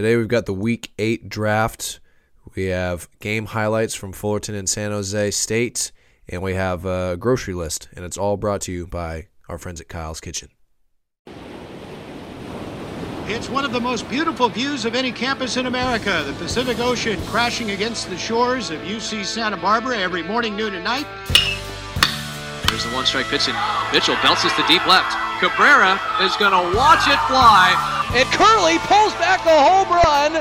Today we've got the Week 8 draft. We have game highlights from Fullerton and San Jose State, and we have a grocery list, and it's all brought to you by our friends at Kyle's Kitchen. It's one of the most beautiful views of any campus in America. The Pacific Ocean crashing against the shores of UC Santa Barbara every morning, noon, and night. There's the one strike pitch, and Mitchell bounces to deep left. Cabrera is going to watch it fly. And Curley pulls back a home run,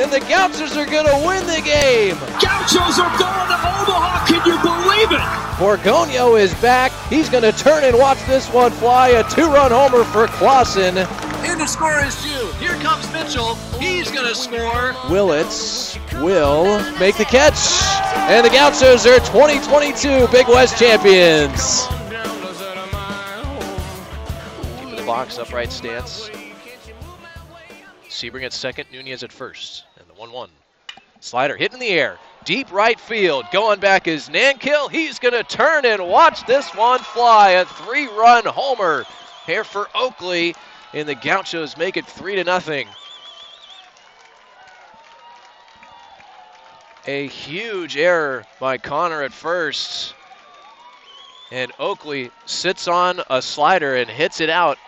and the Gauchos are going to win the game. Gauchos are going to Omaha. Can you believe it? Borgonio is back. He's going to turn and watch this one fly. A two-run homer for Clausen. In the score is June. Here comes Mitchell. He's going to score. Willits will make the catch. And the Gauchos are 2022 Big West champions. Box upright stance. Sebring at second, Nunez at first. And the 1 1. Slider hit in the air. Deep right field. Going back is Nankill. He's going to turn and watch this one fly. A three run homer here for Oakley. And the Gauchos make it 3 to nothing. A huge error by Connor at first. And Oakley sits on a slider and hits it out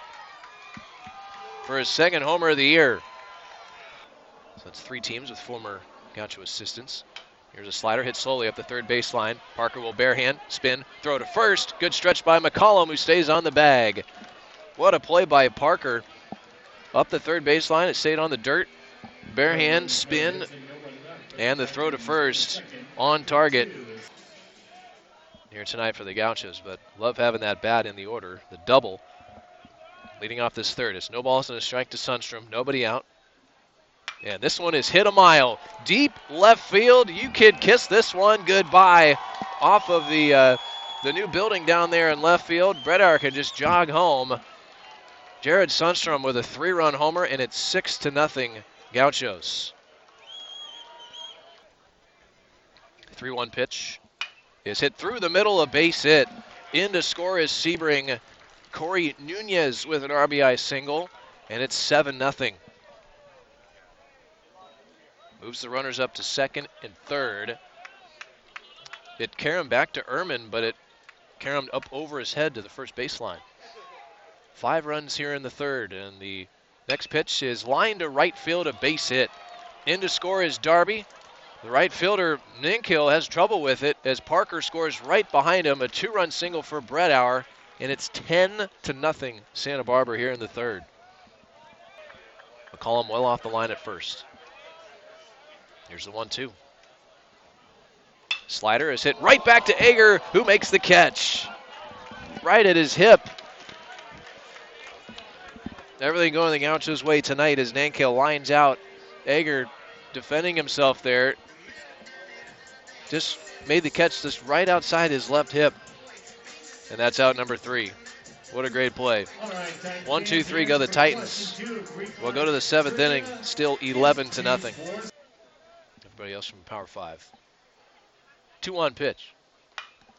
for his second homer of the year. So that's three teams with former Gaucho assistants. Here's a slider hit slowly up the third baseline. Parker will barehand, spin, throw to first. Good stretch by McCollum, who stays on the bag. What a play by Parker. Up the third baseline, it stayed on the dirt. Barehand, spin, and the throw to first on target here tonight for the Gauchos. But love having that bat in the order. The double leading off this third. It's no balls and a strike to Sundstrom. Nobody out. And this one is hit a mile. Deep left field. You could kiss this one goodbye off of the uh, the new building down there in left field. Brett can just jog home. Jared Sundstrom with a three-run homer, and it's six to nothing Gauchos. 3-1 pitch is hit through the middle, a base hit. In to score is Sebring. Corey Nunez with an RBI single, and it's 7 nothing. Moves the runners up to second and third. It caromed back to Ehrman, but it caromed up over his head to the first baseline. Five runs here in the third, and the next pitch is lined to right field, a base hit. In to score is Darby. The right fielder, Ninkill, has trouble with it as Parker scores right behind him, a two-run single for Bredauer, and it's 10 to nothing Santa Barbara here in the third. McCollum well off the line at first. Here's the one-two. Slider is hit right back to Ager, who makes the catch. Right at his hip. Everything going the Gauchos' way tonight as Nankill lines out. Ager defending himself there. Just made the catch just right outside his left hip. And that's out number three. What a great play. One, two, three go the Titans. We'll go to the seventh inning, still 11 to nothing. Everybody else from Power Five. Two on pitch.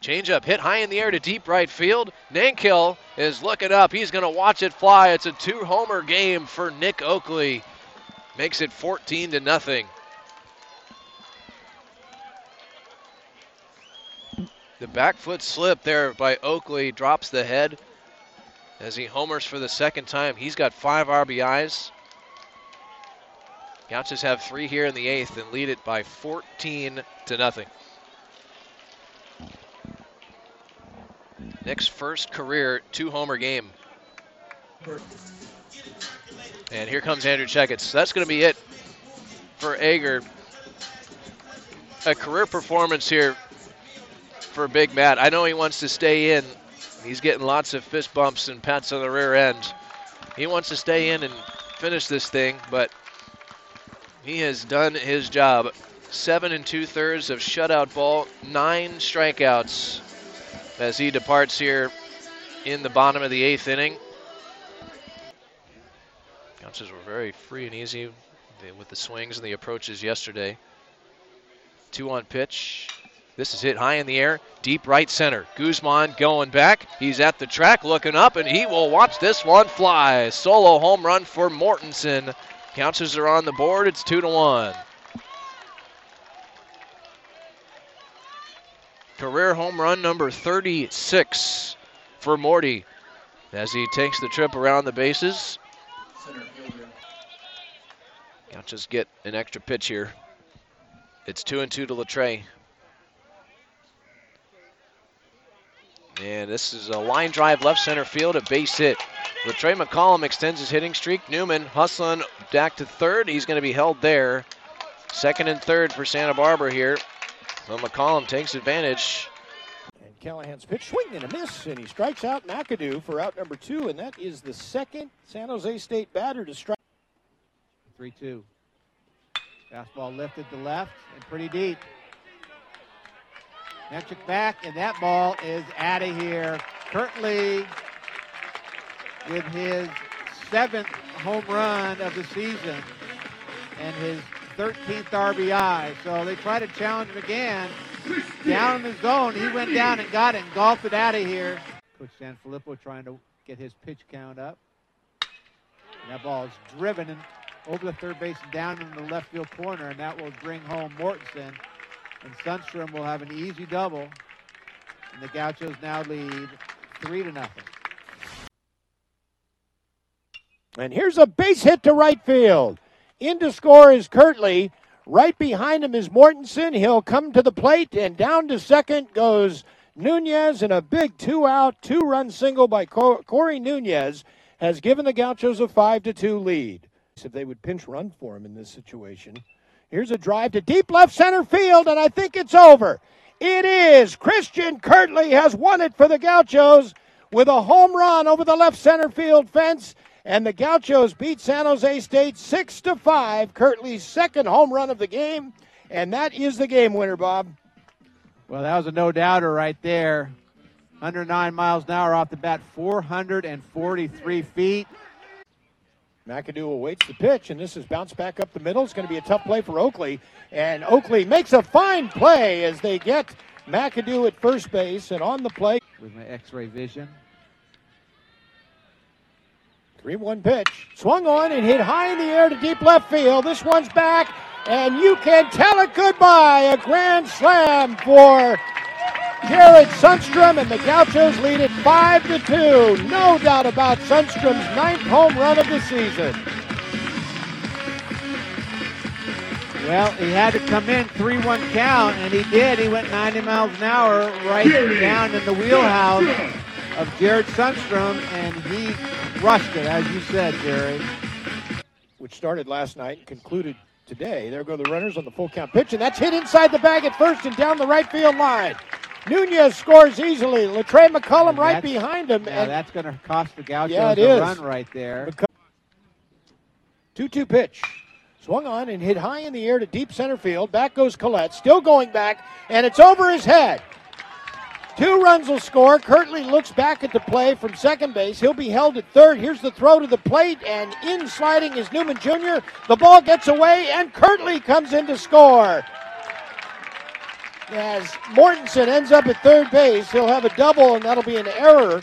Change up, hit high in the air to deep right field. Nankill is looking up. He's going to watch it fly. It's a two homer game for Nick Oakley. Makes it 14 to nothing. The back foot slip there by Oakley drops the head as he homers for the second time. He's got five RBIs. Gauchos have three here in the eighth and lead it by 14 to nothing. Nick's first career two homer game. And here comes Andrew Checketts. That's going to be it for Ager. A career performance here for Big Matt. I know he wants to stay in. He's getting lots of fist bumps and pats on the rear end. He wants to stay in and finish this thing, but he has done his job. Seven and two thirds of shutout ball, nine strikeouts as he departs here in the bottom of the eighth inning. Gauchos were very free and easy with the swings and the approaches yesterday. Two on pitch. This is hit high in the air, deep right center. Guzman going back. He's at the track looking up, and he will watch this one fly. Solo home run for Mortensen. Counters are on the board. It's two to one. Career home run number 36 for Morty as he takes the trip around the bases. Gauchos get an extra pitch here. It's two and two to Latre. And this is a line drive left center field, a base hit. Latre McCollum extends his hitting streak. Newman hustling back to third. He's going to be held there. Second and third for Santa Barbara here. Well, McCollum takes advantage. And Callahan's pitch swing and a miss, and he strikes out McAdoo for out number two, and that is the second San Jose State batter to strike. 3 2. Fastball lifted to left and pretty deep. Metric back, and that ball is out of here. Kirtley with his seventh home run of the season and his 13th RBI. So they try to challenge him again. Down in the zone, he went down and got it and golfed it out of here. Coach Sanfilippo trying to get his pitch count up. And that ball is driven over the third base and down in the left field corner, and that will bring home Mortensen. And Sundstrom will have an easy double. And the Gauchos now lead three to nothing. And here's a base hit to right field. In to score is Kirtley. Right behind him is Mortensen. He'll come to the plate, and down to second goes Nunez, and a big two-out, two-run single by Corey Nunez has given the Gauchos a five to two lead. If they would pinch run for him in this situation, here's a drive to deep left center field, and I think it's over. It is. Christian Kirtley has won it for the Gauchos with a home run over the left center field fence and the Gauchos beat San Jose State 6 to 5. Kirtley's second home run of the game, and that is the game winner, Bob. Well, that was a no doubter right there. Under nine miles an hour off the bat, 443 feet. McAdoo awaits the pitch, and this is bounced back up the middle. It's going to be a tough play for Oakley. And Oakley makes a fine play as they get McAdoo at first base and on the play. With my x ray vision, 3 1 pitch. Swung on and hit high in the air to deep left field. This one's back, and you can tell it goodbye. A grand slam for Jared Sundstrom, and the Gauchos lead it 5 to 2. No doubt about Sundstrom's ninth home run of the season. Well, he had to come in 3 1 count, and he did. He went 90 miles an hour right down in the wheelhouse of Jared Sundstrom, and he crushed it, as you said, Jerry. Which started last night and concluded today. There go the runners on the full count pitch, and that's hit inside the bag at first and down the right field line. Nunez scores easily. Latre McCollum right behind him. Yeah, and that's going to cost the Gauchos yeah, it a is. run right there. 2 2 pitch. Swung on and hit high in the air to deep center field. Back goes Collette, still going back, and it's over his head. Two runs will score. Kirtley looks back at the play from second base. He'll be held at third. Here's the throw to the plate, and in sliding is Newman Jr. The ball gets away, and Kirtley comes in to score. As Mortensen ends up at third base, he'll have a double, and that'll be an error.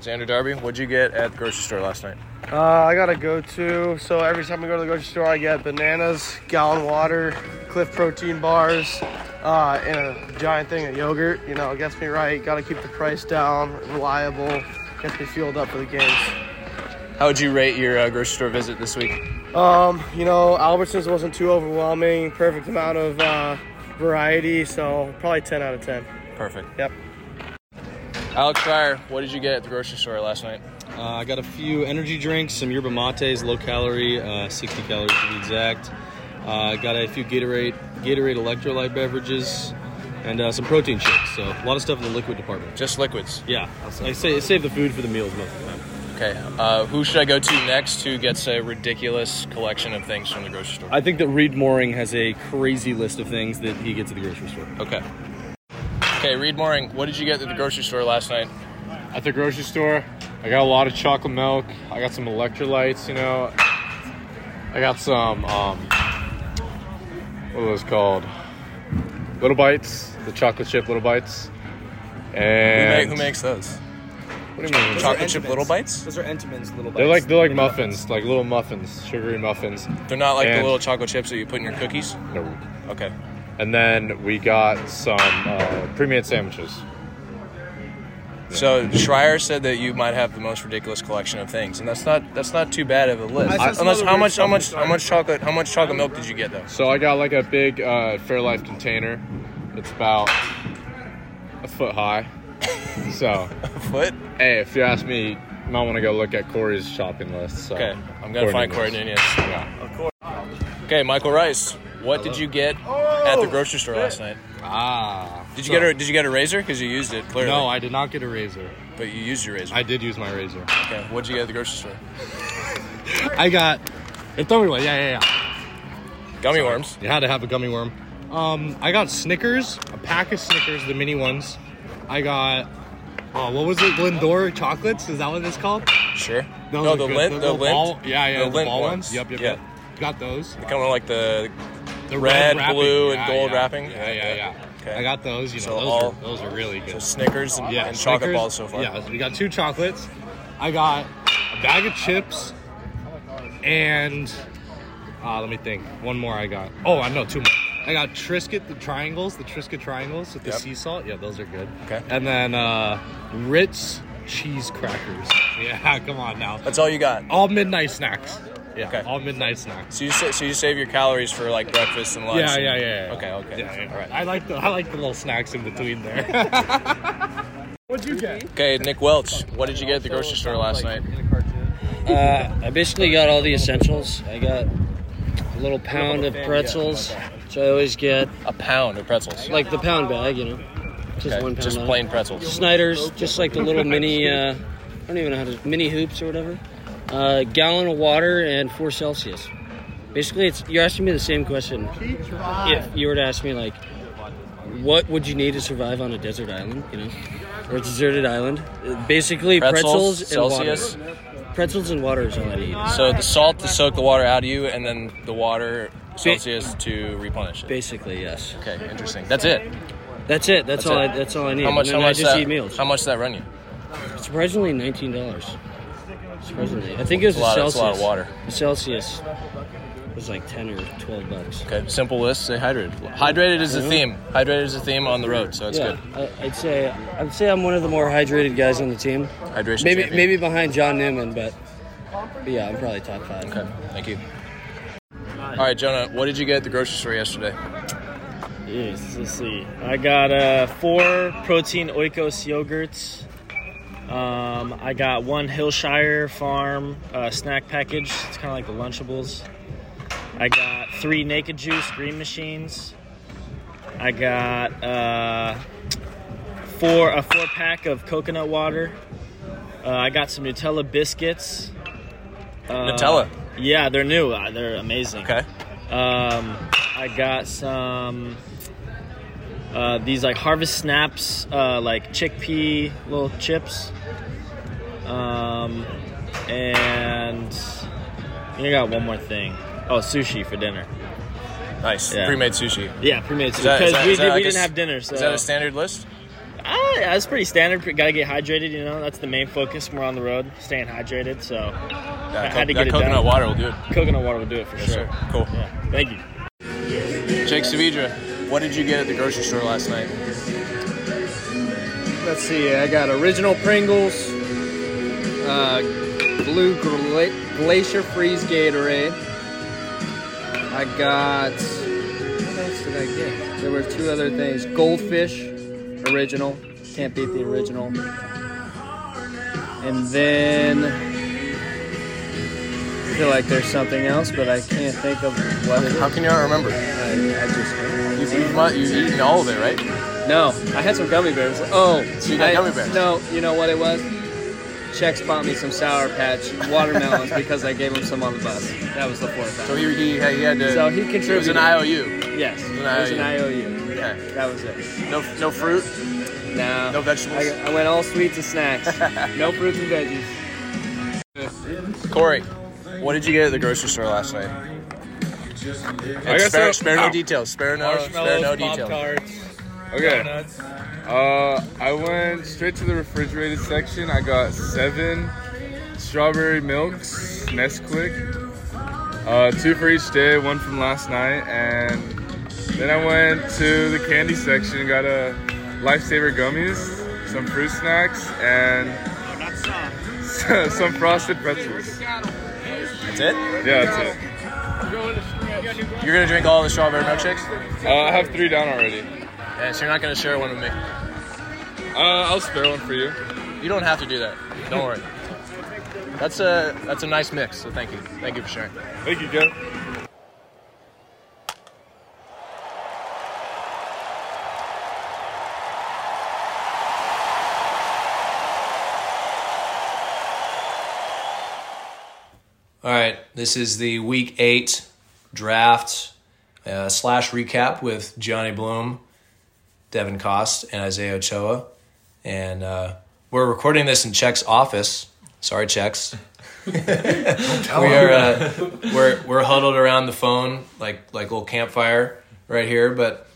Xander Darby, what'd you get at the grocery store last night? Uh, I got a go to. So every time I go to the grocery store, I get bananas, gallon water, Clif protein bars, uh, and a giant thing of yogurt. You know, it gets me right. Gotta keep the price down, reliable, gets me fueled up for the games. How would you rate your uh, grocery store visit this week? Um, you know, Albertsons wasn't too overwhelming. Perfect amount of uh, variety, so probably 10 out of 10. Perfect. Yep. Alex Schreier, what did you get at the grocery store last night? Uh, I got a few energy drinks, some yerba mates, low calorie, uh, 60 calories to be exact. I uh, got a few Gatorade, Gatorade electrolyte beverages, and uh, some protein shakes. So a lot of stuff in the liquid department. Just liquids. Yeah, I say save the food for the meals most of the time. Okay, uh, who should I go to next who gets a ridiculous collection of things from the grocery store? I think that Reed Mooring has a crazy list of things that he gets at the grocery store. Okay. Okay, Reed Mooring, what did you get at the grocery store last night? At the grocery store, I got a lot of chocolate milk. I got some electrolytes, you know. I got some, um, what are those called? Little Bites, the chocolate chip Little Bites. And who, make, who makes those? What do you mean? Chocolate chip little bites? Those are Entenmann's little bites. They're like they're like muffins, like little muffins, sugary muffins. They're not like the And- little chocolate chips that you put in your cookies? No. Okay. And then we got some uh, pre-made sandwiches. So Schreier said that you might have the most ridiculous collection of things, and that's not that's not too bad of a list. I Unless how much how much how much chocolate how much chocolate milk did you get though? So I got like a big uh, Fairlife container. It's about a foot high. So a foot? Hey, if you ask me, you might want to go look at Corey's shopping list. So. Okay, I'm gonna find Corey Nunez. Yeah. Okay, Michael Rice, what did you get at the grocery store last night? Ah. Did you get a Did you get a razor? Because you used it clearly. No, I did not get a razor. But you used your razor. I did use my razor. Okay, what did you get at the grocery store? I got. It told me what? Yeah, yeah, yeah. Gummy worms. You had to have a gummy worm. Um, I got Snickers, a pack of Snickers, the mini ones. I got. Oh, what was it? Lindor chocolates? Is that what it's called? Sure. Those no, the lint, The the, lint, ball- yeah, yeah, the, the lint ball ones. ones. Yep, yep, yeah. yep. Got those. They come in like the, The red, wrapping. blue, and gold yeah. wrapping. Yeah, yeah, yeah. Okay. I got those. You know, So those, all- are, those are really good. So Snickers and, yeah, and chocolate balls so far. Yeah, so we got two chocolates. I got a bag of chips, and uh, let me think. One more I got. Oh, I know two more. I got Triscuit, the triangles, the Triscuit triangles with the Yep. sea salt. Yeah, those are good. Okay. And then uh, Ritz cheese crackers. Yeah, come on now. That's all you got. All midnight snacks. Yeah, Okay. all midnight snacks. So you sa- so you save your calories for like breakfast and lunch. Yeah, and- yeah, yeah, yeah. Okay, okay. Yeah, yeah. All right. I like the I like the little snacks in between there. What'd you get? Okay, Nick Welch, what did you get at the grocery store last night? Uh, I basically got all the essentials. I got a little pound of pretzels, which I always get. A pound of pretzels. Like the pound bag, you know. Just Okay, one pound. just it. plain pretzels. Snyder's, just like the little mini, uh, I don't even know how to, mini hoops or whatever. Uh, gallon of water and four Celsius. Basically, it's you're asking me the same question. If you were to ask me, like, what would you need to survive on a desert island, you know, or a deserted island? Uh, Basically, Pretzels, pretzels, Celsius? and water. Pretzels and water is all I need. So the salt to soak the water out of you, and then the water Celsius to replenish it. Basically, yes. Okay, interesting. That's it. That's it. That's, all. it. I, that's all I need. How much? And How then much? I just that, eat meals. How much did that run you? Surprisingly, nineteen dollars. Surprisingly, I think it was That's a lot- Celsius. that's a lot of water. The Celsius was like ten or twelve bucks. Okay, simple list. Stay hydrated. Hydrated is a theme. Hydrated is a theme on the road, so it's yeah, good. I, I'd say I'd say I'm one of the more hydrated guys on the team. Hydration Maybe champion. maybe behind John Newman, but, but yeah, I'm probably top five. Okay, thank you. All right, Jonah, what did you get at the grocery store yesterday? Yes, let's see. I got uh, four protein Oikos yogurts. Um, I got one Hillshire Farm uh, snack package. It's kind of like the Lunchables. I got three Naked Juice green machines. I got uh, four a four pack of coconut water. Uh, I got some Nutella biscuits. Uh, Nutella? Yeah, they're new. Uh, They're amazing. Okay. Um, I got some uh, these like Harvest Snaps, uh, like chickpea little chips. Um, and I I got one more thing. Oh, sushi for dinner. Nice. Yeah. Pre-made sushi. Yeah, pre-made sushi. Because we, did, like we a didn't s- have dinner. So Is that a standard list? Ah, yeah, it's pretty standard. Gotta get hydrated, you know. That's the main focus when we're on the road, staying hydrated. So I co- had to that get it coconut done. water will do it. Coconut water will do it for Yes, sure. sir. Cool. Yeah. Thank you. Jake Savidra, what did you get at the grocery store last night? Let's see. I got original Pringles, uh, blue gla- glacier freeze Gatorade. I got. What else did I get? There were two other things. Goldfish, original. Can't beat the original. And then I feel like there's something else, but I can't think of what it is. How can you not remember? I, I just. You've, mu- you've eaten all of it, right? No, I had some gummy bears. Oh, So you got I- gummy bears? No, you know what it was? Chex bought me some Sour Patch watermelons because I gave him some on the bus. That was the fourth time. So he, he, he had to. So he contributed. It was an IOU. Yes, It it was was an an IOU. IOU. Okay. That was it. No, no fruit. No. No vegetables. I, I went all sweets and snacks. no fruits and veggies. Corey, what did you get at the grocery store last night? And got spare, some- spare no Ow. details. Spare no, spare no details. Okay. donuts. Uh, I went straight to the refrigerated section. I got seven strawberry milks, Nesquik. Uh, two for each day, one from last night, and then I went to the candy section and got a lifesaver gummies, some fruit snacks, and some frosted pretzels. That's it? Yeah, that's it. You're gonna drink all the strawberry milkshakes? Uh, I have three down already. Yeah, so you're not gonna share one with me. Uh, I'll spare one for you. You don't have to do that. Don't worry. That's a that's a nice mix. So thank you. Thank you for sharing. Thank you, Joe. All right, this is the week eight draft uh, slash recap with Johnny Bloom, Devin Cost, and Isaiah Ochoa. And uh, we're recording this in Check's office. Sorry, Checks. we are uh, we're we're huddled around the phone like like little campfire right here. But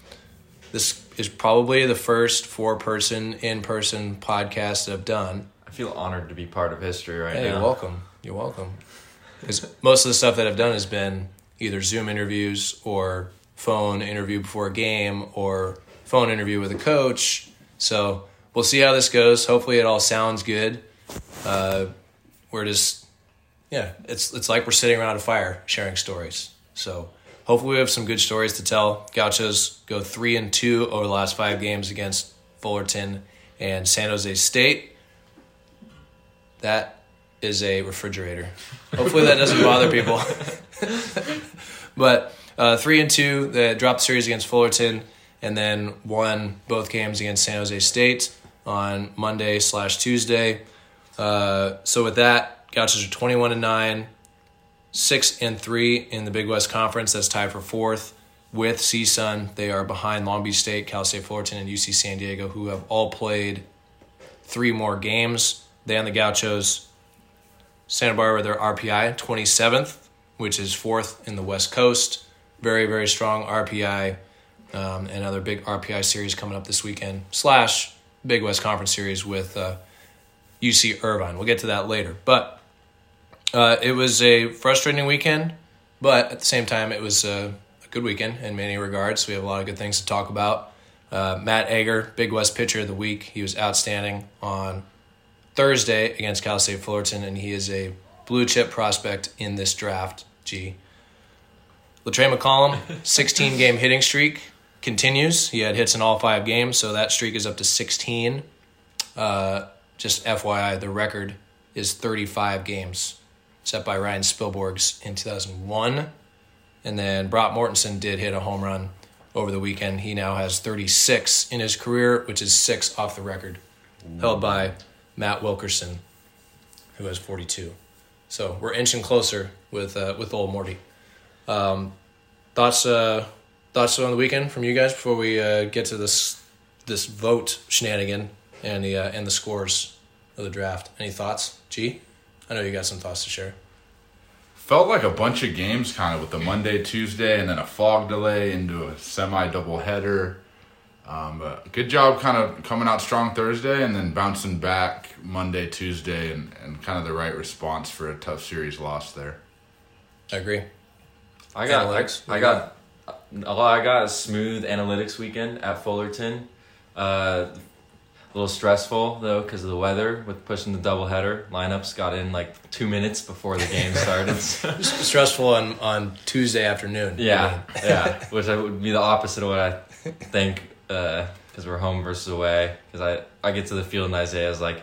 this is probably the first four person in person podcast I've done. I feel honored to be part of history right Hey, now. you're welcome. You're welcome. Because most of the stuff that I've done has been either Zoom interviews or phone interview before a game or phone interview with a coach. So we'll see how this goes. Hopefully, it all sounds good. Uh, we're just, yeah, it's it's like we're sitting around a fire sharing stories. So hopefully, we have some good stories to tell. Gauchos go three and two over the last five games against Fullerton and San Jose State. That is a refrigerator. Hopefully that doesn't bother people. but uh, three and two, they dropped the series against Fullerton, and then won both games against San Jose State on Monday slash Tuesday. Uh, so with that, Gauchos are twenty one and nine, six and three in the Big West Conference. That's tied for fourth with CSUN. They are behind Long Beach State, Cal State Fullerton, and UC San Diego, who have all played three more games. They and the Gauchos Santa Barbara, their RPI, 27th, which is fourth in the West Coast. Very, very strong RPI. Um, another big RPI series coming up this weekend, slash Big West Conference series with uh, UC Irvine. We'll get to that later. But uh, it was a frustrating weekend, but at the same time, it was a, a good weekend in many regards. We have a lot of good things to talk about. Uh, Matt Ager, Big West pitcher of the week. He was outstanding on Thursday against Cal State Fullerton, and he is a blue chip prospect in this draft. G. Latrey McCollum, 16 game hitting streak continues. He had hits in all five games, so that streak is up to 16. Uh, just FYI, the record is 35 games, set by Ryan Spilborgs in 2001. And then Brock Mortensen did hit a home run over the weekend. He now has 36 in his career, which is six off the record, held by Matt Wilkerson, who has 42. So we're inching closer with uh, with old Morty. Um, thoughts uh, thoughts on the weekend from you guys before we uh, get to this this vote shenanigan and the uh, and the scores of the draft. Any thoughts, G? I know you got some thoughts to share. Felt like a bunch of games kind of with the Monday, Tuesday, and then a fog delay into a semi doubleheader. Um, but good job kind of coming out strong Thursday and then bouncing back Monday, Tuesday, and, and kind of the right response for a tough series loss there. I agree. I got Analytics. I, I got well, I got a smooth analytics weekend at Fullerton. Uh, a little stressful though because of the weather with pushing the doubleheader. Lineups got in like two minutes before the game started. S- stressful on on Tuesday afternoon. Yeah, yeah, which I would be the opposite of what I think because we're home versus away. Because I I get to the field and Isaiah's like,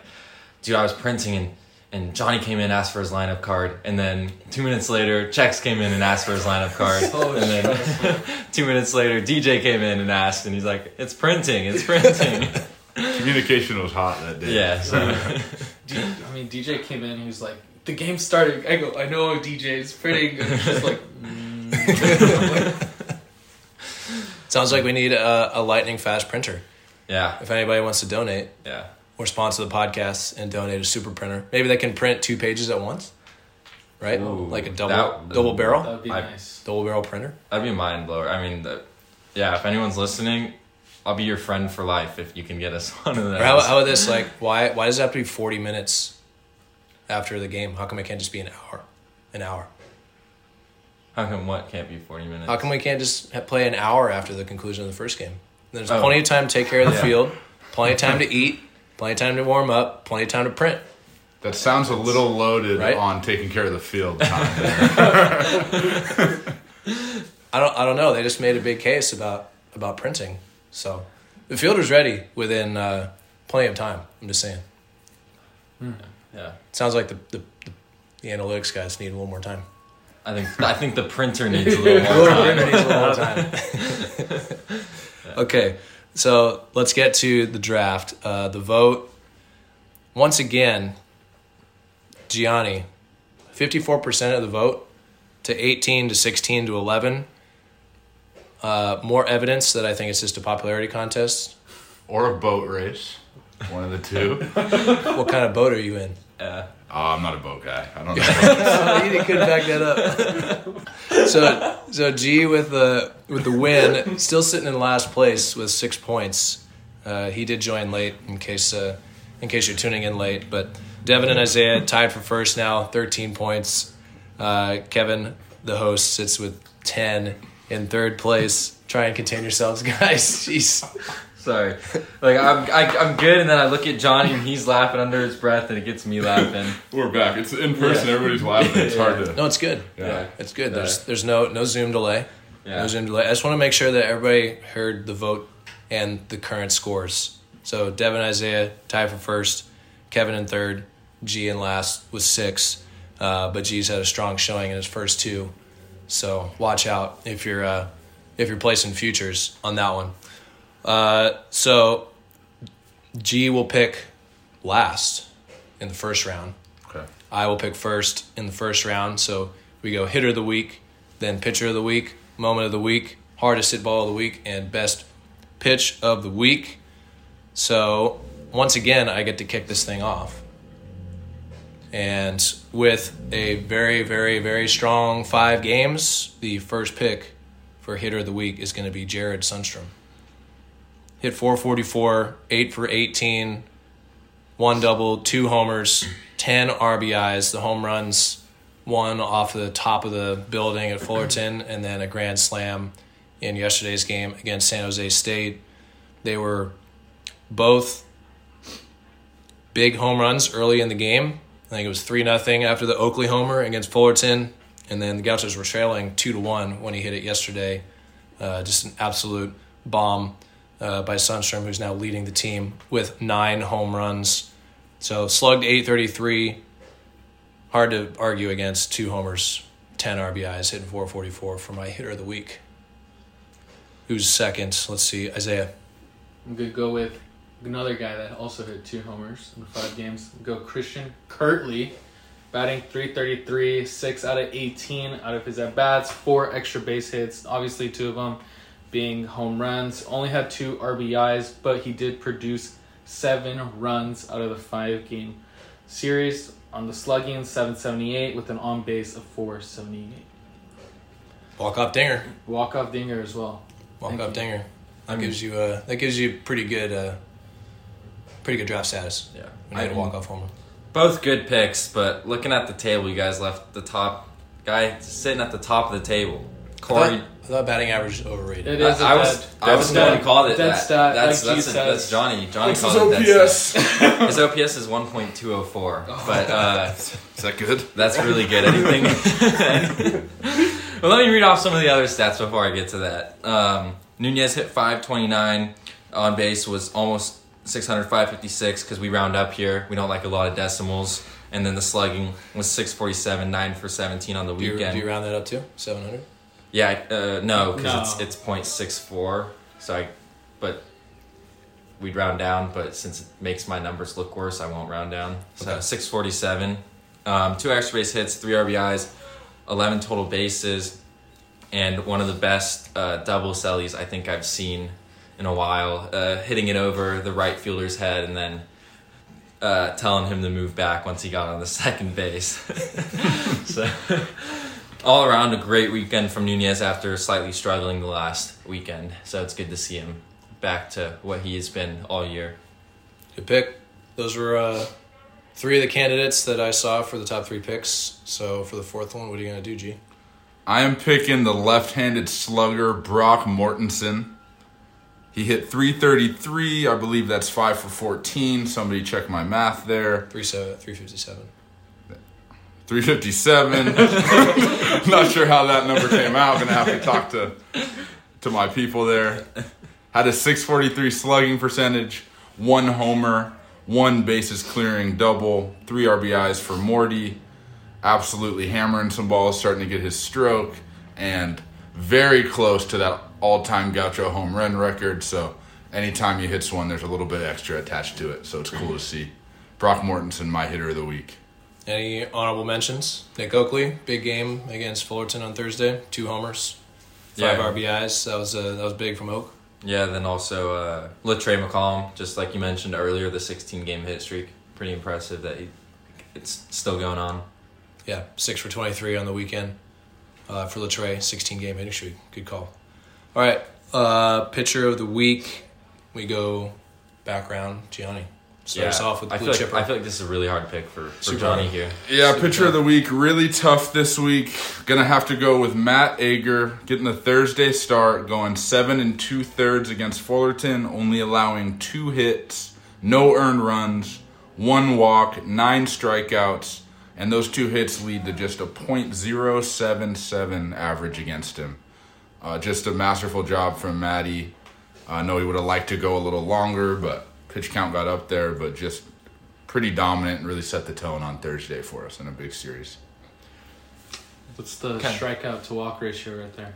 dude, I was printing and. And Johnny came in and asked for his lineup card, and then two minutes later, Chex came in and asked for his lineup card, So and then two minutes later, DJ came in and asked, and he's like, "It's printing, it's printing." Communication was hot that day. Yeah, so- D- I mean, DJ came in. He was like, "The game started. I go, "I know, DJ. It's printing." And it's just like, mm. Sounds like we need a, a lightning fast printer. Yeah. If anybody wants to donate, yeah, or sponsor the podcast and donate a super printer, maybe they can print two pages at once, right? like a double That- double barrel. That would be I- nice. Double barrel printer. That'd be a mind blower. I mean, the, yeah. If anyone's listening, I'll be your friend for life if you can get us one of those. Or how, how about this? Like, why why does it have to be forty minutes after the game? How come it can't just be an hour? An hour. How come what can't be forty minutes? How come we can't just play an hour after the conclusion of the first game? There's Oh. plenty of time to take care of the Yeah. field, plenty of time to eat, plenty of time to warm up, plenty of time to print. That sounds a little loaded Right? on taking care of the field time. I don't I don't know. They just made a big case about about printing. So the field was ready within uh, plenty of time. I'm just saying. Yeah. Sounds like the, the the analytics guys need a little more time. I think I think the printer needs a little more time. printer needs a little more time. okay, so let's get to the draft. Uh, the vote. Once again, Gianni, fifty-four percent of the vote to eighteen to sixteen to eleven. Uh, more evidence that I think it's just a popularity contest. or a boat race. One of the two. what kind of boat are you in? Uh, oh, I'm not a boat guy. I don't know. you couldn't back that up. so so G with the with the win, still sitting in last place with six points. Uh, he did join late in case uh, in case you're tuning in late, but Devin and Isaiah tied for first now, thirteen points. Uh, Kevin, the host, sits with ten in third place. Try and contain yourselves, guys. Jeez. Sorry, like I'm I, I'm good, and then I look at Johnny and he's laughing under his breath, and it gets me laughing. We're back. It's in person. Everybody's laughing. It's hard to. No, it's good. Yeah. It's good. There's there's no no Zoom delay. Yeah. No Zoom delay. I just want to make sure that everybody heard the vote and the current scores. So Devin Isaiah tied for first, Kevin in third, G in last with six. Uh, but G's had a strong showing in his first two. So watch out if you're uh, if you're placing futures on that one. Uh, so G will pick last in the first round. Okay. I will pick first in the first round. So we go hitter of the week, then pitcher of the week, moment of the week, hardest hit ball of the week, and best pitch of the week. So once again, I get to kick this thing off. And with a very, very, very strong five games, the first pick for hitter of the week is going to be Jared Sundstrom. Hit 444, 8 for 18, one double, two homers, 10 RBIs. The home runs, one off the top of the building at Fullerton, and then a grand slam in yesterday's game against San Jose State. They were both big home runs early in the game. I think it was 3 nothing after the Oakley homer against Fullerton, and then the Gauchos were trailing 2 to 1 when he hit it yesterday. Uh, just an absolute bomb uh, by Sundstrom, who's now leading the team with nine home runs. So slugged 833. Hard to argue against two homers, 10 RBIs, hitting 444 for my hitter of the week. Who's second? Let's see, Isaiah. I'm gonna go with another guy that also hit two homers in five games. Go Christian Kirtley, batting 333, six out of 18 out of his at bats, four extra base hits. Obviously, two of them being home runs. Only had two RBIs, but he did produce seven runs out of the five game series. On the slugging, 778 with an on base of 478. Walk off dinger. Walk off dinger as well. Walk off dinger. That gives you uh, that gives you pretty good uh, pretty good draft status. Yeah. When you hit a walk off homer. Both good picks, but looking at the table, you guys left the top guy sitting at the top of the table. Corey. I thought, batting average is overrated. It is a I, I was dead- I was dead the one who called it Dead that. stat, that's like that's, G that's. Johnny. Johnny What's called his it dead OPS? stat. his OPS is one point two oh four. But uh, Is that good? that's really good. Anything. well, let me read off some of the other stats before I get to that. Um, Nunez hit 529 on base was almost 600 556 because we round up here. We don't like a lot of decimals. And then the slugging was 647, 9 for 17 on the Do you, weekend. do you round that up to seven hundred? Yeah, I- uh, no, because No. it's it's point six four. So I, but we'd round down. But since it makes my numbers look worse, I won't round down. So Okay. six forty seven, um, two extra base hits, three RBIs, eleven total bases, and one of the best uh, double sellies I think I've seen in a while. Uh, hitting it over the right fielder's head and then. Uh, telling him to move back once he got on the second base. so, all around a great weekend from Nunez after slightly struggling the last weekend. So it's good to see him back to what he has been all year. Good pick. Those were uh, three of the candidates that I saw for the top three picks. So for the fourth one, what are you going to do, G? I am picking the left handed slugger, Brock Mortensen. He hit 333. I believe that's 5 for 14. Somebody check my math there. 357. 357. Not sure how that number came out. Gonna have to talk to to my people there. Had a 643 slugging percentage, one homer, one bases clearing double, three RBIs for Morty. Absolutely hammering some balls, starting to get his stroke, and very close to that all-time Gaucho home run record. So anytime he hits one, there's a little bit extra attached to it. So it's cool to see. Brock Mortensen, my hitter of the week. Any honorable mentions? Nick Oakley, big game against Fullerton on Thursday. Two homers, five Yeah. RBIs. That was uh, that was big from Oak. Yeah, then also uh, Latre McCollum, just like you mentioned earlier, the 16 game hit streak. Pretty impressive that he, it's still going on. Yeah, six for twenty three on the weekend uh, for Latre. Sixteen game hitting streak. Good call. All right, uh, pitcher of the week. We go background. Gianni. Start us off with I blue feel, like, chipper. I feel like this is a really hard pick for, for Johnny here. Yeah, pitcher of the week, really tough this week. Gonna have to go with Matt Ager, getting the Thursday start, going seven and two thirds against Fullerton, only allowing two hits, no earned runs, one walk, nine strikeouts, and those two hits lead to just a .077 average against him. Uh, just a masterful job from Matty. I know he would have liked to go a little longer, but pitch count got up there, but just pretty dominant and really set the tone on Thursday for us in a big series. What's the Okay. strikeout to walk ratio right there?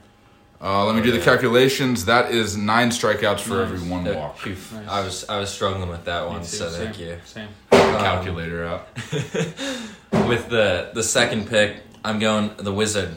Uh, let me do the calculations. That is nine strikeouts for Nice. every one walk. Nice. I was I was struggling with that one, Me too, so thank you. Same. Um, Calculator out. with the the second pick, I'm going the Wizard,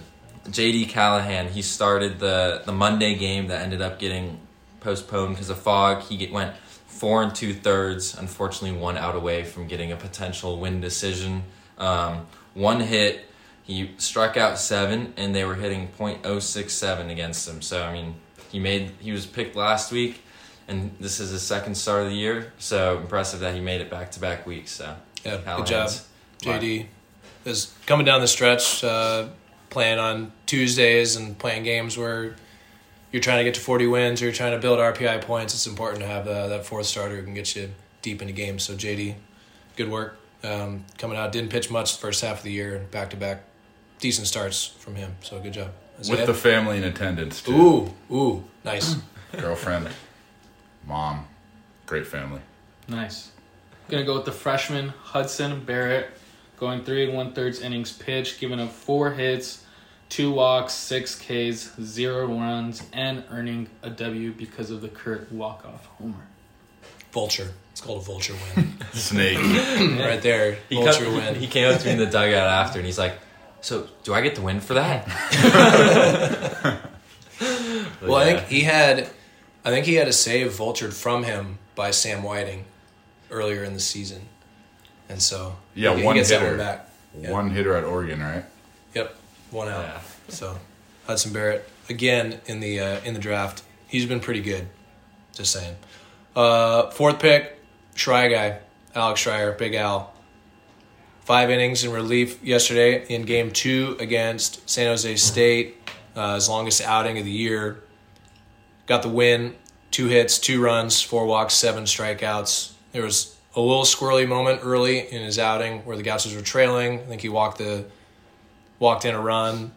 J.D. Callahan. He started the the Monday game that ended up getting postponed because of fog. He get, went four and two thirds. Unfortunately, one out away from getting a potential win decision. Um, one hit. He struck out seven, and they were hitting .067 against him. So I mean, he made he was picked last week, and this is his second start of the year. So impressive that he made it back to back weeks. So Yeah, good job, JD. Is coming down the stretch, uh, playing on Tuesdays and playing games where you're trying to get to 40 wins or you're trying to build RPI points. It's important to have uh, that fourth starter who can get you deep into games. So JD, good work um, coming out. Didn't pitch much the first half of the year, back to back, decent starts from him. So good job. With Isaiah? the family in attendance, too. ooh ooh nice. Girlfriend, mom, great family. Nice. Gonna go with the freshman Hudson Barrett, going three and one thirds innings pitched, giving up four hits, two walks, six Ks, zero runs, and earning a W because of the Kurt walk off homer. Vulture. It's called a vulture win. Snake. right there. He, Vulture come- win. he came up to me in the dugout after, and he's like, "So, do I get the win for that?" Well, I think he had, I think he had a save vultured from him by Sam Whiting earlier in the season, and so Yeah, he, one he gets that hitter. one back. Yeah. One hitter at Oregon, right? Yep, one out. So Hudson Barrett again in the uh, in the draft. He's been pretty good. Just saying. Uh, fourth pick, Schreier guy, Alex Schreier, Big Al. Five innings in relief yesterday in Game Two against San Jose State. Uh, his longest outing of the year. Got the win. Two hits, two runs, four walks, seven strikeouts. There was a little squirrely moment early in his outing where the Gauchos were trailing. I think he walked the walked in a run.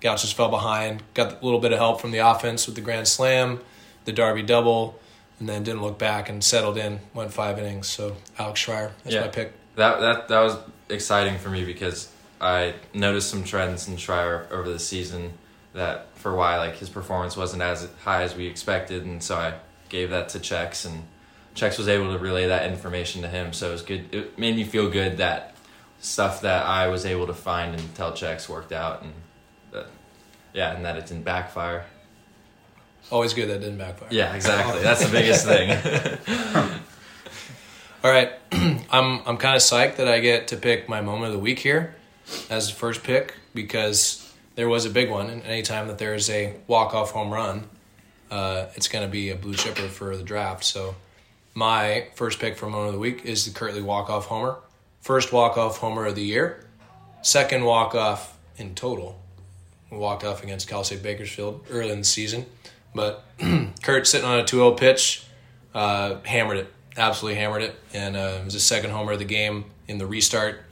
Gauchos fell behind. Got a little bit of help from the offense with the grand slam, the Darby double, and then didn't look back and settled in. Went five innings. So Alex Schreier, that's my pick. That that that was exciting for me because I noticed some trends in Schreier over the season that for why like his performance wasn't as high as we expected, and so I gave that to Chex, and Chex was able to relay that information to him. So it was good. It made me feel good that stuff that I was able to find and tell Chex worked out, and that, yeah, and that it didn't backfire. Always good that didn't backfire. Yeah, exactly. That's the biggest thing. All right, I'm I'm kind of psyched that I get to pick my moment of the week here as the first pick because there was a big one, and anytime that there is a walk off home run, uh, it's going to be a blue chipper for the draft. So my first pick for moment of the week is the Kirtley walk off homer. First walk off homer of the year. Second walk off in total. Walked off against Cal State Bakersfield early in the season, but Kurt sitting on a 2-0 pitch, uh, hammered it, absolutely hammered it, and uh, it was his second homer of the game in the restart.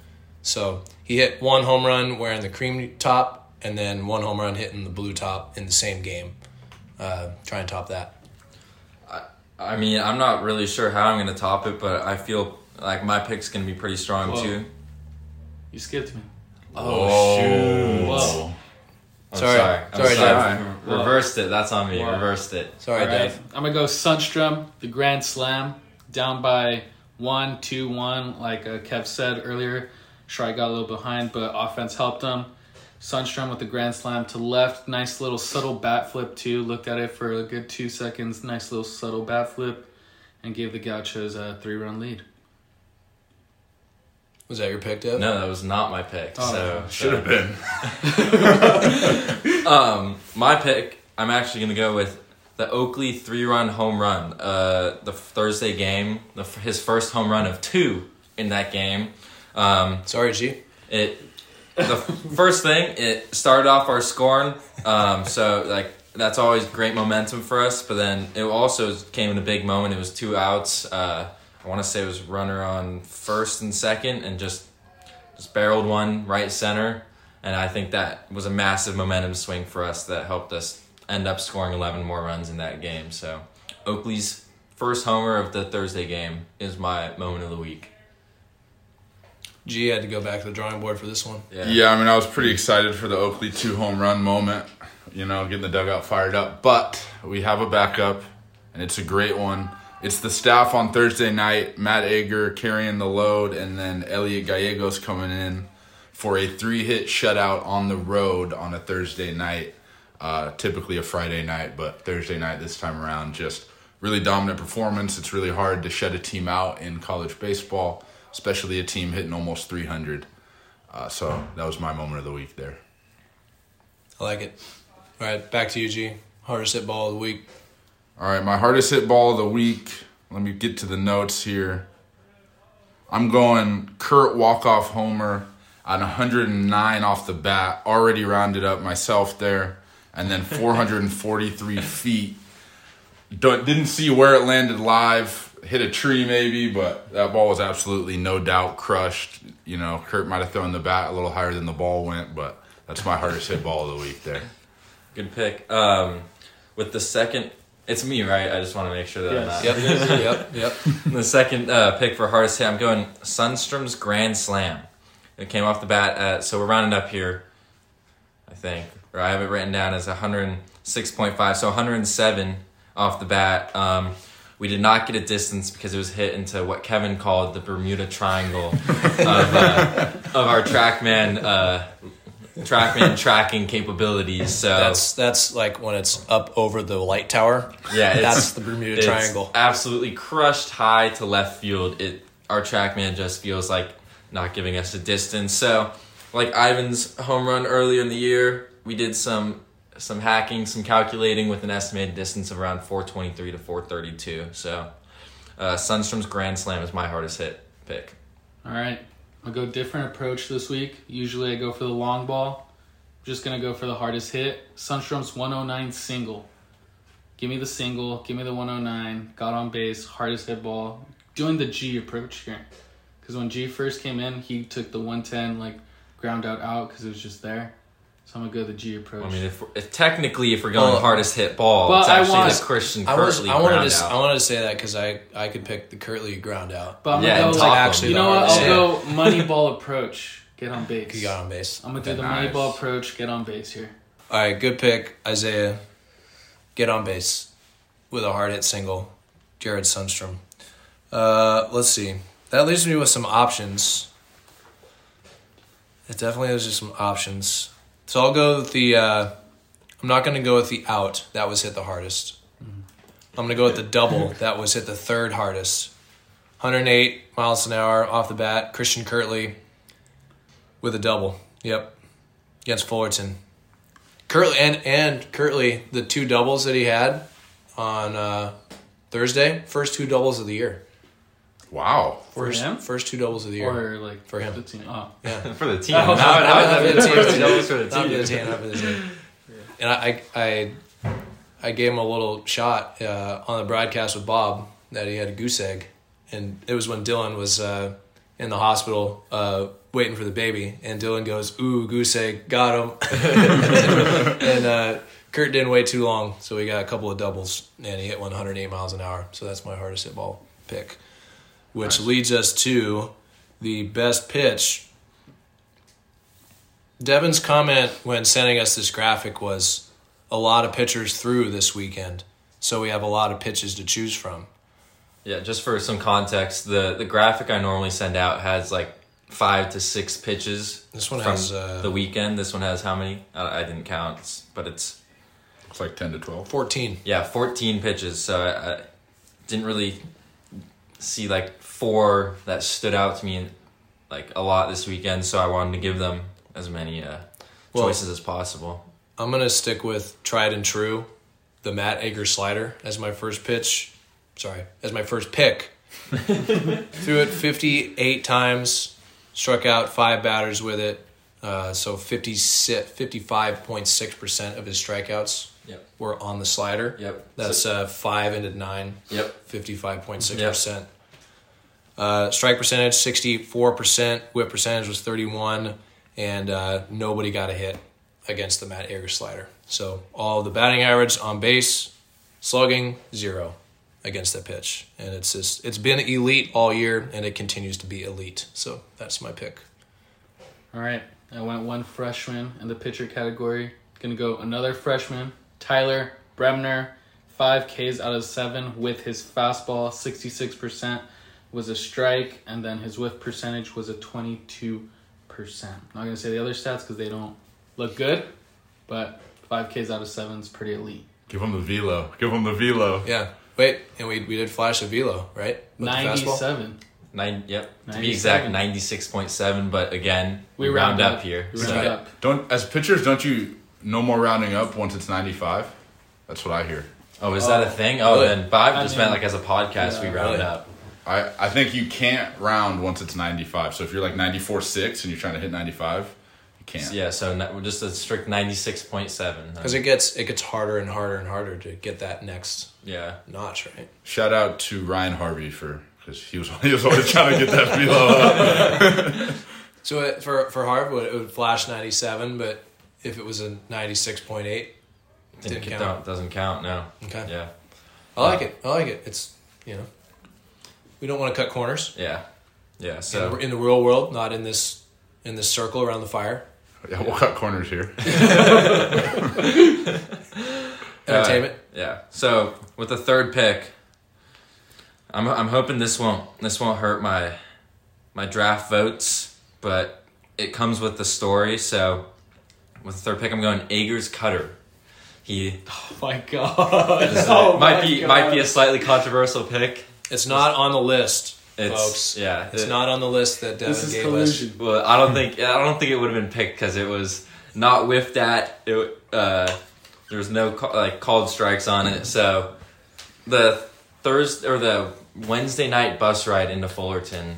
So he hit one home run wearing the cream top, and then one home run hitting the blue top in the same game. Uh, try and top that. I mean, I'm not really sure how I'm going to top it, but I feel like my pick's going to be pretty strong Whoa. too. You skipped me. Oh, shoot. Whoa. I'm Sorry. sorry. I'm Sorry, sorry. Dave. Re- Reversed it. That's on me. Whoa. Reversed it. Sorry, All right, Dave. I'm gonna go Sundstrom, the Grand Slam, down by one, two, one. Like uh, Kev said earlier, Schreier got a little behind, but offense helped him. Sundstrom with the Grand Slam to left, nice little subtle bat flip too. Looked at it for a good two seconds, nice little subtle bat flip, and gave the Gauchos a three-run lead. Was that your pick, Dev? No, that was not my pick. Oh. so Should have been. um, my pick. I'm actually going to go with the Oakley three-run home run. Uh, the Thursday game, the, his first home run of two in that game. Um, Sorry, G. It the first thing it started off our scoring. Um, so like that's always great momentum for us. But then it also came in a big moment. It was two outs. Uh, I want to say it was runner on first and second, and just just barreled one right center. And I think that was a massive momentum swing for us that helped us end up scoring 11 more runs in that game. So Oakley's first homer of the Thursday game is my moment of the week. G had to go back to the drawing board for this one. Yeah. yeah, I mean, I was pretty excited for the Oakley two home run moment, you know, getting the dugout fired up. But we have a backup, and it's a great one. It's the staff on Thursday night, Matt Ager carrying the load, and then Elliot Gallegos coming in for a three hit shutout on the road on a Thursday night. Uh, typically a Friday night, but Thursday night this time around, just really dominant performance. It's really hard to shut a team out in college baseball, especially a team hitting almost 300. Uh, so that was my moment of the week there. I like it. All right, back to you, G. Hardest hit ball of the week. All right, my hardest hit ball of the week. Let me get to the notes here. I'm going Kurt walk-off homer on 109 off the bat. Already rounded up myself there, and then 443 feet. Don't, didn't see where it landed live. Hit a tree maybe, but that ball was absolutely no doubt crushed. You know, Kurt might have thrown the bat a little higher than the ball went, but that's my hardest hit ball of the week there. Good pick. Um, with the second, it's me, right? I just want to make sure that Yes. I'm Yep, not. yep, yep. yep. the second uh, pick for hardest hit, I'm going Sundstrom's Grand Slam. It came off the bat. At, so we're rounding up here, I think, or I have it written down as 106.5. So 107 off the bat. Um, we did not get a distance because it was hit into what Kevin called the Bermuda Triangle of, uh, of our TrackMan uh, TrackMan tracking capabilities. So That's that's like when it's up over the light tower. yeah, it's, that's the Bermuda it's Triangle. Absolutely crushed high to left field. It our TrackMan just feels like not giving us a distance. So, like Ivan's home run earlier in the year, we did some some hacking, some calculating with an estimated distance of around 423 to 432. So, uh, Sundstrom's Grand Slam is my hardest hit pick. All right. I'll go different approach this week. Usually I go for the long ball. I'm just going to go for the hardest hit. Sundstrom's 109 single. Give me the single. Give me the 109. Got on base. Hardest hit ball. Doing the G approach here. Because when G first came in, he took the 110, like, ground out out because it was just there. So I'm going to go the G approach. I mean, if, if technically if we're going Well, hardest hit ball, but it's I actually want- the Christian I was Kirtley I wanted to s- out. I wanted to say that because I I could pick the Kirtley ground out. But I'm Yeah, gonna go like actually you know what? I'll hit. go money ball approach. Get on base. You got on base. I'm gonna do the Nice. money ball approach. Get on base here. All right, good pick, Isaiah. Get on base with a hard hit single, Jared Sundstrom. Uh, let's see. That leaves me with some options. It definitely has just some options. So I'll go with the. Uh, I'm not going to go with the out. That was hit the hardest. I'm going to go with the double. That was hit the third hardest. 108 miles an hour off the bat. Christian Kirtley with a double. Yep. Against Fullerton. Kirtley and and Kirtley, the two doubles that he had on uh, Thursday. First two doubles of the year. Wow. First him? first two doubles of the year. Or like for him. the team. Oh. Yeah. For the team. Oh, Not- Not, not- not for the team. doubles for the Not for the team. team. Not for the team. And I, I, I gave him a little shot uh, on the broadcast with Bob that he had a goose egg, and it was when Dylan was uh, in the hospital uh, waiting for the baby, and Dylan goes, "Ooh, goose egg, got him," and uh, Kurt didn't wait too long, so we got a couple of doubles, and he hit 108 miles an hour. So that's my hardest hit ball pick, which leads us to the best pitch Devin's comment when sending us this graphic was a lot of pitchers through this weekend, so we have a lot of pitches to choose from. Yeah, just for some context, the the graphic I normally send out has like five to six pitches. This one from has, uh, the weekend. This one has how many? I, I didn't count, it's- but it's It's like 10 to 12. 14. yeah, fourteen pitches. So I, I didn't really see like four that stood out to me like a lot this weekend. So I wanted to give them as many uh, Well- choices as possible. I'm gonna stick with tried and true, the Matt Ager slider as my first pitch. Sorry, as my first pick. Threw it 58 times, struck out five batters with it. Uh, so 50, 55.6 percent of his strikeouts Yep. were on the slider. Yep. That's uh, five into nine. Yep. 55.6 percent. Uh, strike percentage 64 percent. Whip percentage was 31, and uh, nobody got a hit against the Matt Ager slider. So all the batting average on base, slugging zero against that pitch, and it's just it's been elite all year, and it continues to be elite. So that's my pick. All right, I went one freshman in the pitcher category. Gonna go another freshman, Tyler Bremner, five Ks out of seven with his fastball, sixty six percent was a strike, and then his whiff percentage was a twenty two percent. Not gonna say the other stats because they don't look good, but five Ks out of seven is pretty elite. Give him the velo. Give him the velo. Yeah. Wait, and we we did flash a velo, right? With? Ninety seven. Nine, yep. To be exact, ninety six point seven. But again, We we, round, round up up. here. We so- round up. Don't as pitchers, don't you no more rounding up once it's 95? That's what I hear. Oh, is that a oh. thing? Oh, Really? then Bob I just mean- meant like as a podcast we round Really? up. I, I think you can't round once it's 95. So if you're like 94 6 and you're trying to hit 95, you can't. Yeah, so n- just a strict ninety six point seven. Because it gets it gets harder and harder and harder to get that next yeah notch right. Shout out to Ryan Harvey for because he was he was always trying to get that velo up. So it, for for Harv, it would flash ninety seven, but if it was a ninety six point eight, didn't Didn't count. count. Doesn't count. No. Okay. Yeah. I like it. I like it. It's you know, we don't want to cut corners. Yeah. Yeah. In So the, in the real world, not in this in this circle around the fire. Yeah, we'll cut corners here. Entertainment. Uh, yeah. So with the third pick, I'm I'm hoping this won't this won't hurt my my draft votes, but it comes with the story. So with the third pick, I'm going Ager's Cutter. He Oh my god. this is- Oh might my be God. might be a slightly controversial pick. It's not on the list, It's folks. yeah. It's it- not on the list that Devin This is gave collusion. Well, I don't think I don't think it would have been picked because it was not whiffed at. It uh, there was no like called strikes on it. So the Thursday or the Wednesday night bus ride into Fullerton,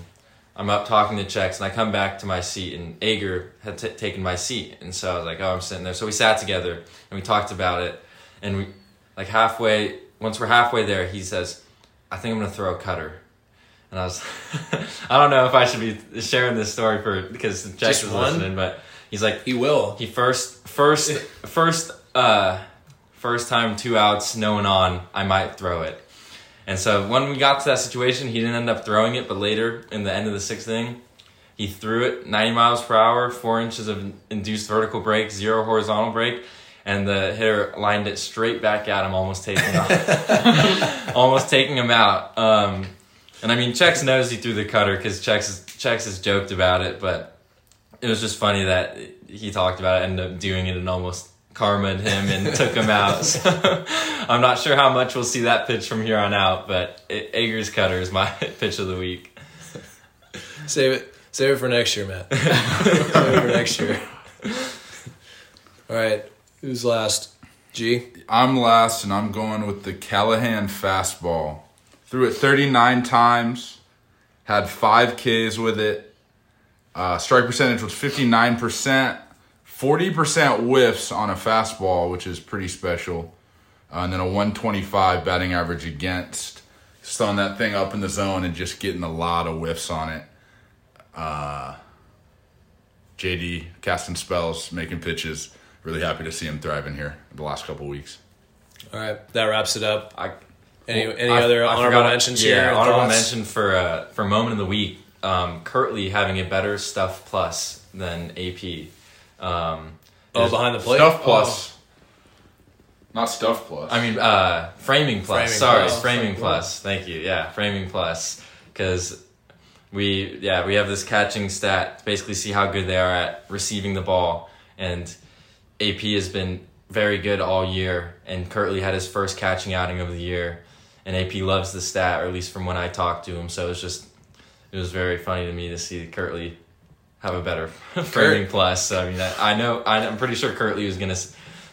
I'm up talking to checks and I come back to my seat and Ager had t- taken my seat and so I was like, oh, I'm sitting there. So we sat together and we talked about it and we like halfway once we're halfway there, he says, I think I'm gonna throw a cutter. And I was, I don't know if I should be sharing this story for because Jack Just was one? listening, but he's like, he will. He first, first, first, uh, first time two outs, no one on, I might throw it. And so when we got to that situation, he didn't end up throwing it, but later in the end of the sixth inning, he threw it 90 miles per hour, four inches of induced vertical break, zero horizontal break, and the hitter lined it straight back at him, almost taking him, almost taking him out. Um, and I mean, Chex knows he threw the cutter because Chex, Chex has joked about it, but it was just funny that he talked about it, ended up doing it, and almost karma'd him and took him out. So I'm not sure how much we'll see that pitch from here on out, but Ager's cutter is my pitch of the week. Save it. Save it for next year, Matt. save it for next year. All right. Who's last? G. I'm last, and I'm going with the Callahan fastball. Threw it 39 times, had five Ks with it. Uh, strike percentage was 59%, 40% whiffs on a fastball, which is pretty special. Uh, and then a 125 batting average against. Just throwing that thing up in the zone and just getting a lot of whiffs on it. Uh, JD casting spells, making pitches. Really happy to see him thriving here the last couple weeks. All right, that wraps it up. I, any Well, any I- other I honorable forgot- mentions yeah, here? Honorable Thoughts? mention for uh, for moment of the week. Um, Kirtley having a better stuff plus than AP. Um, Oh, behind the plate? Stuff plus. Not stuff plus. I mean, uh, framing plus. Framing Sorry, plus. framing Oh, plus. Thank you. Yeah, framing plus. Because we, yeah, we have this catching stat basically see how good they are at receiving the ball, and AP has been very good all year. And Kirtley had his first catching outing of the year, and AP loves the stat, or at least from when I talked to him. So it's just, it was very funny to me to see Kirtley have a better framing plus. So, I mean, I, I know, I, I'm pretty sure Kirtley was gonna.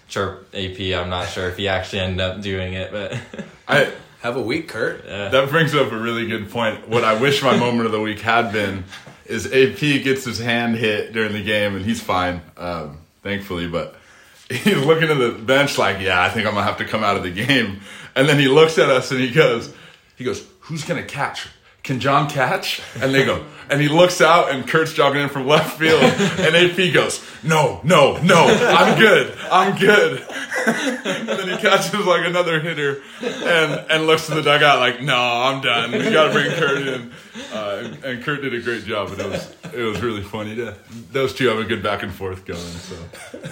chirp AP. I'm not sure if he actually ended up doing it, but I have a week, Kurt. That brings up a really good point. What I wish my moment of the week had been is AP gets his hand hit during the game and he's fine, um, thankfully, but he's looking at the bench like, yeah, I think I'm gonna have to come out of the game. And then he looks at us and he goes, he goes, who's gonna catch? Can John catch? And they go, and he looks out and Kurt's jogging in from left field and AP goes, no, no, no, I'm good, I'm good. and then he catches like another hitter and and looks to the dugout like, no, I'm done. We got to bring Kurt in. Uh, and, Kurt did a great job, and it was it was really funny. To, those two have a good back and forth going, so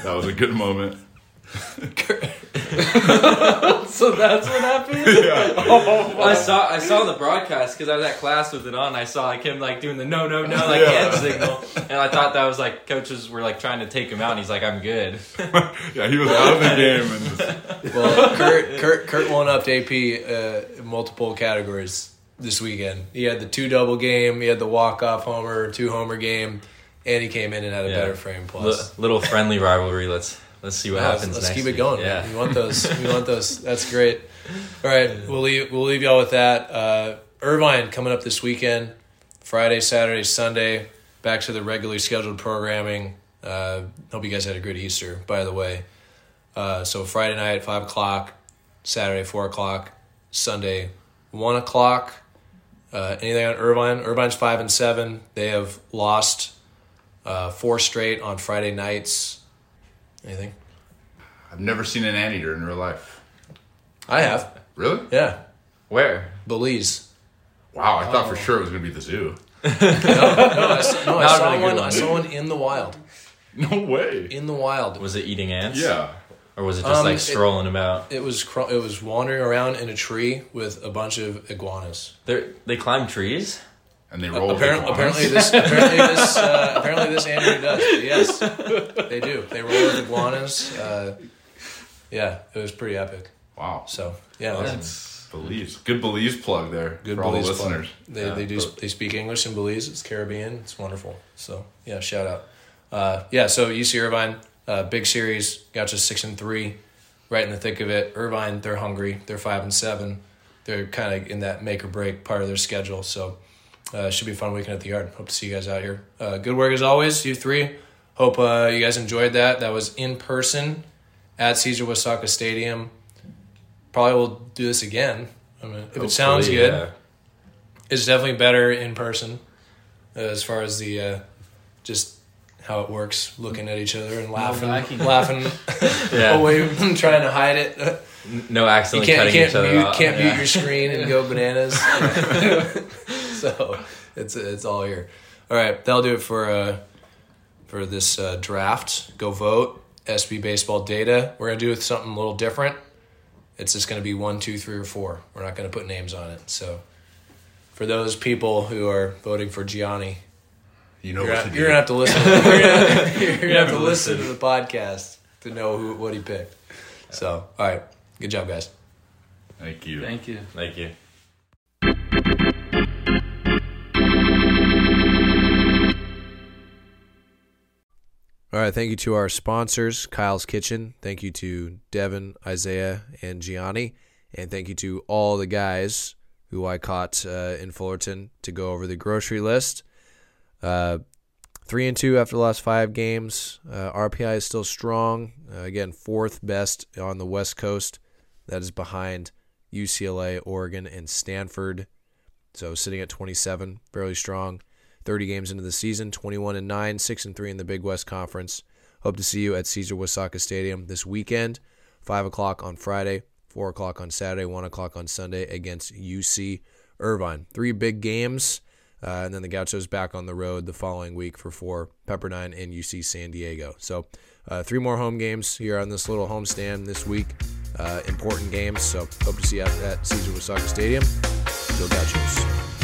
that was a good moment. so that's what happened. Yeah. Oh, I saw I saw the broadcast because I was at class with it on. I saw like him like doing the no no no like Yeah. hand signal, and I thought that was like coaches were like trying to take him out, and he's like I'm good. yeah, he was out of the game, and just, Well, Kurt, Kurt, Kurt won up to AP uh, multiple categories this weekend. He had the two double game, he had the walk off homer, two homer game, and he came in and had a Yeah. better frame plus. Li- little friendly rivalry. Let's let's see what Yeah, happens. Let's keep it going. Yeah, man. we want those. We want those. That's great. All right, we'll leave. We'll leave y'all with that. Uh, Irvine coming up this weekend, Friday, Saturday, Sunday. Back to the regularly scheduled programming. Uh, hope you guys had a good Easter, by the way. Uh, so Friday night five o'clock, Saturday four o'clock, Sunday one o'clock. Uh, anything on Irvine? Irvine's five and seven. They have lost uh, four straight on Friday nights. Anything? I've never seen an anteater in real life. I have. Really? Yeah. Where? Belize. Wow, I thought for Oh. sure it was gonna be the zoo. no, no, I, s- no, I Not saw really good one. one. I saw one in the wild. No way. In the wild. Was it eating ants? Yeah. Or was it just Um, like it- strolling about? It was cr- it was wandering around in a tree with a bunch of iguanas. They they climb trees. And they Apparently, apparently this apparently this uh, apparently this anteater does. Yes, they do. They roll with iguanas. Uh, yeah, it was pretty epic. Wow. So yeah, Awesome. that's- Belize. Good Belize plug there Good for all the Belize plug. They Yeah. they do they speak English in Belize. It's Caribbean. It's wonderful. So yeah, shout out. Uh, yeah, so UC Irvine, uh, big series. Got you six and three, right in the thick of it. Irvine, they're hungry. They're five and seven. They're kind of in that make or break part of their schedule. So uh, it should be a fun weekend at the yard. Hope to see you guys out here. Uh, good work as always, you three. Hope uh, you guys enjoyed that. That was in person at Caesar Uyesaka Stadium. Probably will do this again. I mean, if it sounds good, yeah. it's definitely better in person uh, as far as the uh, just how it works, looking at each other and laughing, vacuum. laughing Yeah. away, trying to hide it. No accidentally you can't, cutting you can't each other mute, out. can't Yeah. mute your screen and go bananas. so it's it's all here. All right, that'll do it for uh, for this uh, draft. Go vote. SB baseball data. We're gonna do it something a little different. It's just gonna be one, two, three, or four. We're not gonna put names on it. So for those people who are voting for Gianni, You know you're, what gonna, to you're gonna have to listen. You're gonna, you're gonna have to listen to the podcast to know who what he picked. So all right, good job, guys. Thank you. Thank you. Thank you. All right, thank you to our sponsors, Kyle's Kitchen. Thank you to Devin, Isaiah, and Gianni. And thank you to all the guys who I caught uh, in Fullerton to go over the grocery list. Uh, three and two after the last five games. Uh, RPI is still strong. Uh, again, fourth best on the West Coast. That is behind UCLA, Oregon, and Stanford. So sitting at 27, fairly strong. 30 games into the season, 21 and 9, 6 and 3 in the Big West Conference. Hope to see you at Caesar Uyesaka Stadium this weekend, 5 o'clock on Friday, 4 o'clock on Saturday, 1 o'clock on Sunday against UC Irvine. Three big games, uh, and then the Gauchos back on the road the following week for four Pepperdine and UC San Diego. So uh, three more home games here on this little homestand this week. Uh, important games, so hope to see you at, at Caesar Uyesaka Stadium. Go Gauchos.